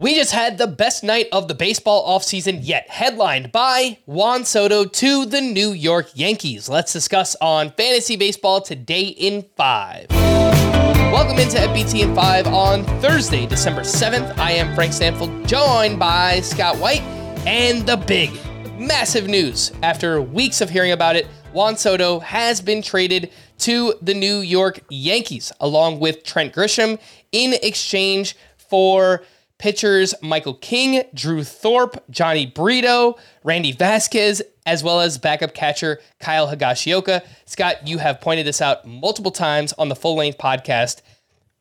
We just had the best night of the baseball offseason yet, headlined by Juan Soto to the New York Yankees. Let's discuss on fantasy baseball today in five. Welcome into FBT in five on Thursday, December 7th. I am Frank Stampfl, joined by Scott White, and the big, massive news. After weeks of hearing about it, Juan Soto has been traded to the New York Yankees, along with Trent Grisham, in exchange for pitchers Michael King, Drew Thorpe, Jhony Brito, Randy Vasquez, as well as backup catcher Kyle Higashioka. Scott, you have pointed this out multiple times on the full length podcast.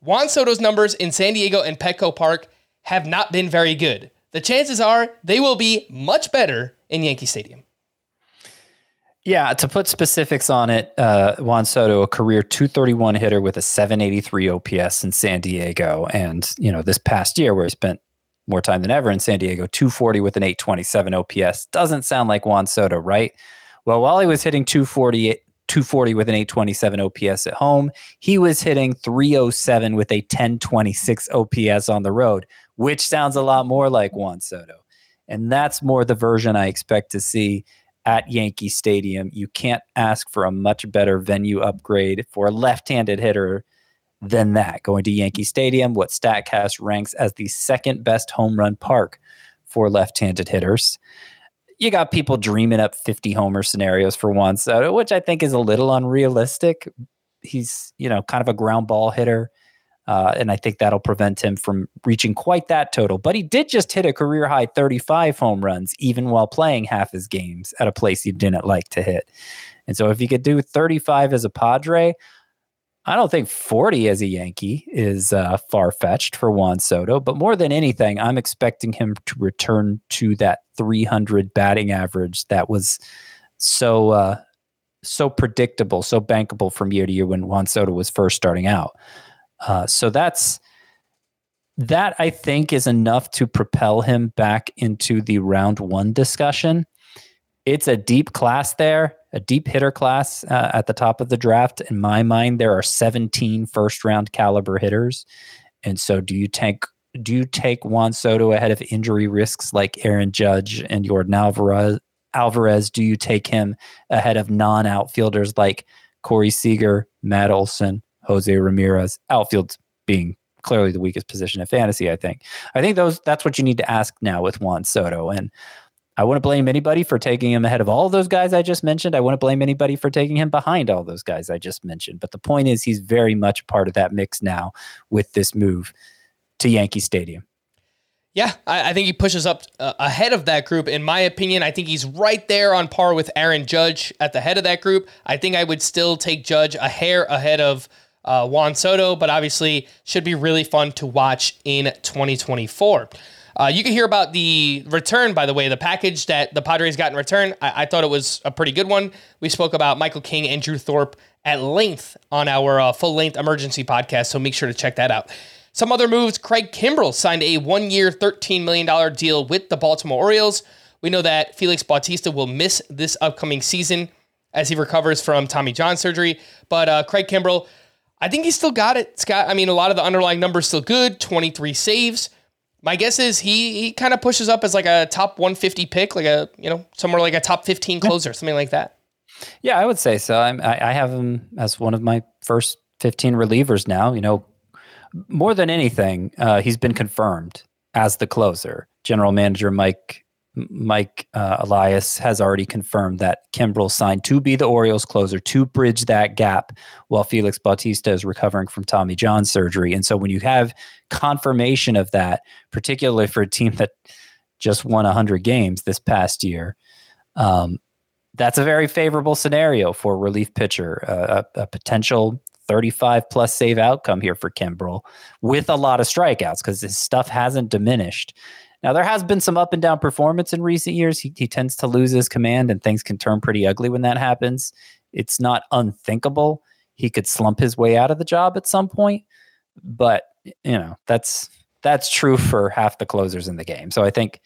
Juan Soto's numbers in San Diego and Petco Park have not been very good. The chances are they will be much better in Yankee Stadium. Yeah, to put specifics on it, uh, Juan Soto, a career 231 hitter with a 783 OPS in San Diego. And, you know, this past year where he spent more time than ever in San Diego, 240 with an 827 OPS. Doesn't sound like Juan Soto, right? Well, while he was hitting 240, 240 with an 827 OPS at home, he was hitting 307 with a 1026 OPS on the road, which sounds a lot more like Juan Soto. And that's more the version I expect to see at Yankee Stadium. You can't ask for a much better venue upgrade for a left-handed hitter than that. Going to Yankee Stadium, what Statcast ranks as the second best home run park for left-handed hitters. You got people dreaming up 50 homer scenarios for Juan uh, Soto, which I think is a little unrealistic. He's, you know, kind of a ground ball hitter. Uh, and I think that'll prevent him from reaching quite that total. But he did just hit a career high 35 home runs, even while playing half his games at a place he didn't like to hit. And so if he could do 35 as a Padre, I don't think 40 as a Yankee is uh, far fetched for Juan Soto. But more than anything, I'm expecting him to return to that 300 batting average that was so. Uh, so predictable, so bankable from year to year when Juan Soto was first starting out. Uh, so that's that I think is enough to propel him back into the round one discussion. It's a deep class there, a deep hitter class uh, at the top of the draft. In my mind, there are 17 first round caliber hitters. And so do you take do you take Juan Soto ahead of injury risks like Aaron Judge and Yordan Alvarez? Alvarez, do you take him ahead of non outfielders like Corey Seager, Matt Olson, Jose Ramirez. Outfield being clearly the weakest position in fantasy, I think. I think those that's what you need to ask now with Juan Soto. And I wouldn't blame anybody for taking him ahead of all of those guys I just mentioned. I wouldn't blame anybody for taking him behind all those guys I just mentioned. But the point is, he's very much part of that mix now with this move to Yankee Stadium. Yeah, I, I think he pushes up uh, ahead of that group. In my opinion, I think he's right there on par with Aaron Judge at the head of that group. I think I would still take Judge a hair ahead of uh, Juan Soto, but obviously should be really fun to watch in 2024. Uh, you can hear about the return, by the way, the package that the Padres got in return. I, I thought it was a pretty good one. We spoke about Michael King and Drew Thorpe at length on our uh, full length emergency podcast, so make sure to check that out. Some other moves Craig Kimbrel signed a one year, $13 million deal with the Baltimore Orioles. We know that Felix Bautista will miss this upcoming season as he recovers from Tommy John surgery. But uh, Craig Kimbrel, I think he's still got it. Scott, I mean, a lot of the underlying numbers still good 23 saves. My guess is he he kind of pushes up as like a top 150 pick, like a, you know, somewhere like a top 15 closer, something like that. Yeah, I would say so. I'm, I, I have him as one of my first 15 relievers now. You know, more than anything, uh, he's been confirmed as the closer. General Manager Mike Mike uh, Elias has already confirmed that Kimbrel signed to be the Orioles closer to bridge that gap while Felix Bautista is recovering from Tommy John surgery. And so when you have confirmation of that, particularly for a team that just won 100 games this past year, um, that's a very favorable scenario for a relief pitcher, uh, a, a potential 35 plus save outcome here for Kimbrel with a lot of strikeouts because his stuff hasn't diminished. Now, there has been some up and down performance in recent years. He, he tends to lose his command, and things can turn pretty ugly when that happens. It's not unthinkable. He could slump his way out of the job at some point, but you know that's that's true for half the closers in the game. So I think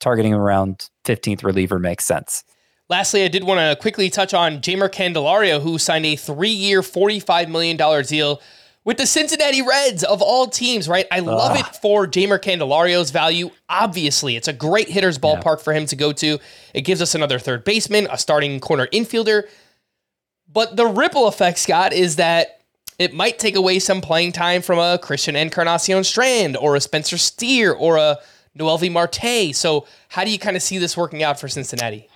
targeting around 15th reliever makes sense. Lastly, I did want to quickly touch on Jeimer Candelario, who signed a three-year, $45 million deal with the Cincinnati Reds of all teams, right? I love it for Jeimer Candelario's value. Obviously, it's a great hitter's ballpark yeah. for him to go to. It gives us another third baseman, a starting corner infielder. But the ripple effect, Scott, is that it might take away some playing time from a Christian Encarnacion Strand or a Spencer Steer or a Noelvi Marte. So, how do you kind of see this working out for Cincinnati?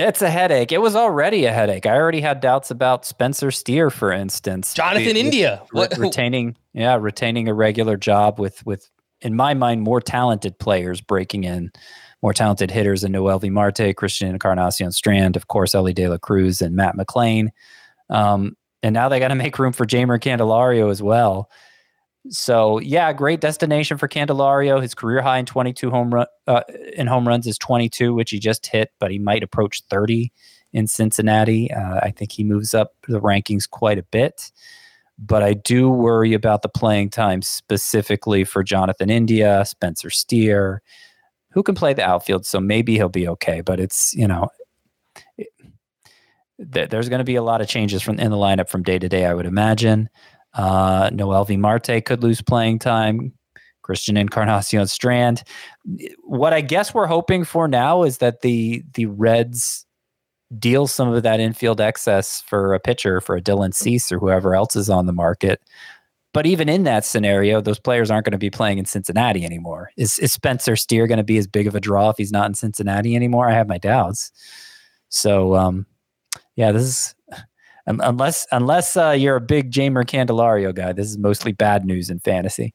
It's a headache. It was already a headache. I already had doubts about Spencer Steer, for instance. Jonathan the, India re- retaining, yeah, retaining a regular job with with, in my mind, more talented players breaking in, more talented hitters than Noelvi Marte, Christian Encarnacion Strand, of course, Elly De La Cruz and Matt McLain. Um, and now they got to make room for Jeimer Candelario as well. So yeah, great destination for Candelario. His career high in 22 home run uh, in home runs is 22, which he just hit, but he might approach 30 in Cincinnati. Uh, I think he moves up the rankings quite a bit. But I do worry about the playing time specifically for Jonathan India, Spencer Steer, who can play the outfield. So maybe he'll be okay. But it's you know, it, there's going to be a lot of changes from in the lineup from day to day. I would imagine. Uh, Noelvi Marte could lose playing time. Christian Encarnacion Strand. What I guess we're hoping for now is that the the Reds deal some of that infield excess for a pitcher, for a Dylan Cease or whoever else is on the market. But even in that scenario, those players aren't going to be playing in Cincinnati anymore. Is, is Spencer Steer going to be as big of a draw if he's not in Cincinnati anymore? I have my doubts. So, um, yeah, this is unless unless uh, you're a big Jeimer Candelario guy, this is mostly bad news in fantasy.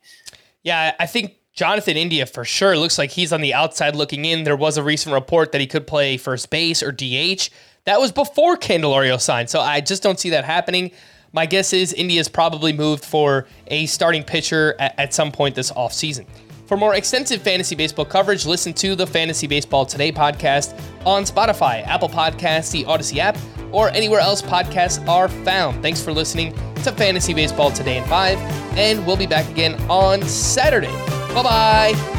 Yeah, I think Jonathan India for sure looks like he's on the outside looking in. There was a recent report that he could play first base or DH. That was before Candelario signed, so I just don't see that happening. My guess is India's probably moved for a starting pitcher at, at some point this offseason. For more extensive fantasy baseball coverage, listen to the Fantasy Baseball Today podcast on Spotify, Apple Podcasts, the Audacy app, or anywhere else podcasts are found. Thanks for listening to Fantasy Baseball Today in 5, and we'll be back again on Saturday. Bye bye.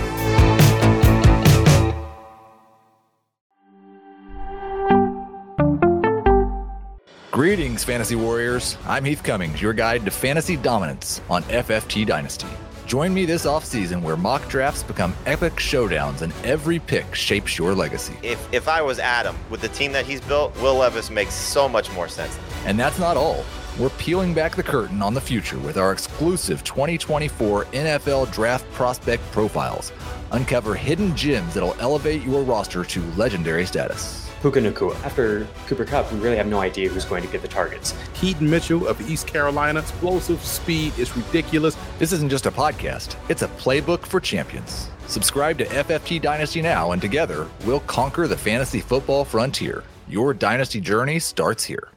Greetings, Fantasy Warriors. I'm Heath Cummings, your guide to fantasy dominance on FFT Dynasty. Join me this offseason where mock drafts become epic showdowns and every pick shapes your legacy. If if I was Adam with the team that he's built, Will Levis makes so much more sense. And that's not all. We're peeling back the curtain on the future with our exclusive 2024 NFL Draft Prospect Profiles. Uncover hidden gems that'll elevate your roster to legendary status. Puka Nacua. After Cooper Kupp, we really have no idea who's going to get the targets. Keaton Mitchell of East Carolina, explosive speed is ridiculous. This isn't just a podcast, it's a playbook for champions. Subscribe to FFT Dynasty now, and together we'll conquer the fantasy football frontier. Your dynasty journey starts here.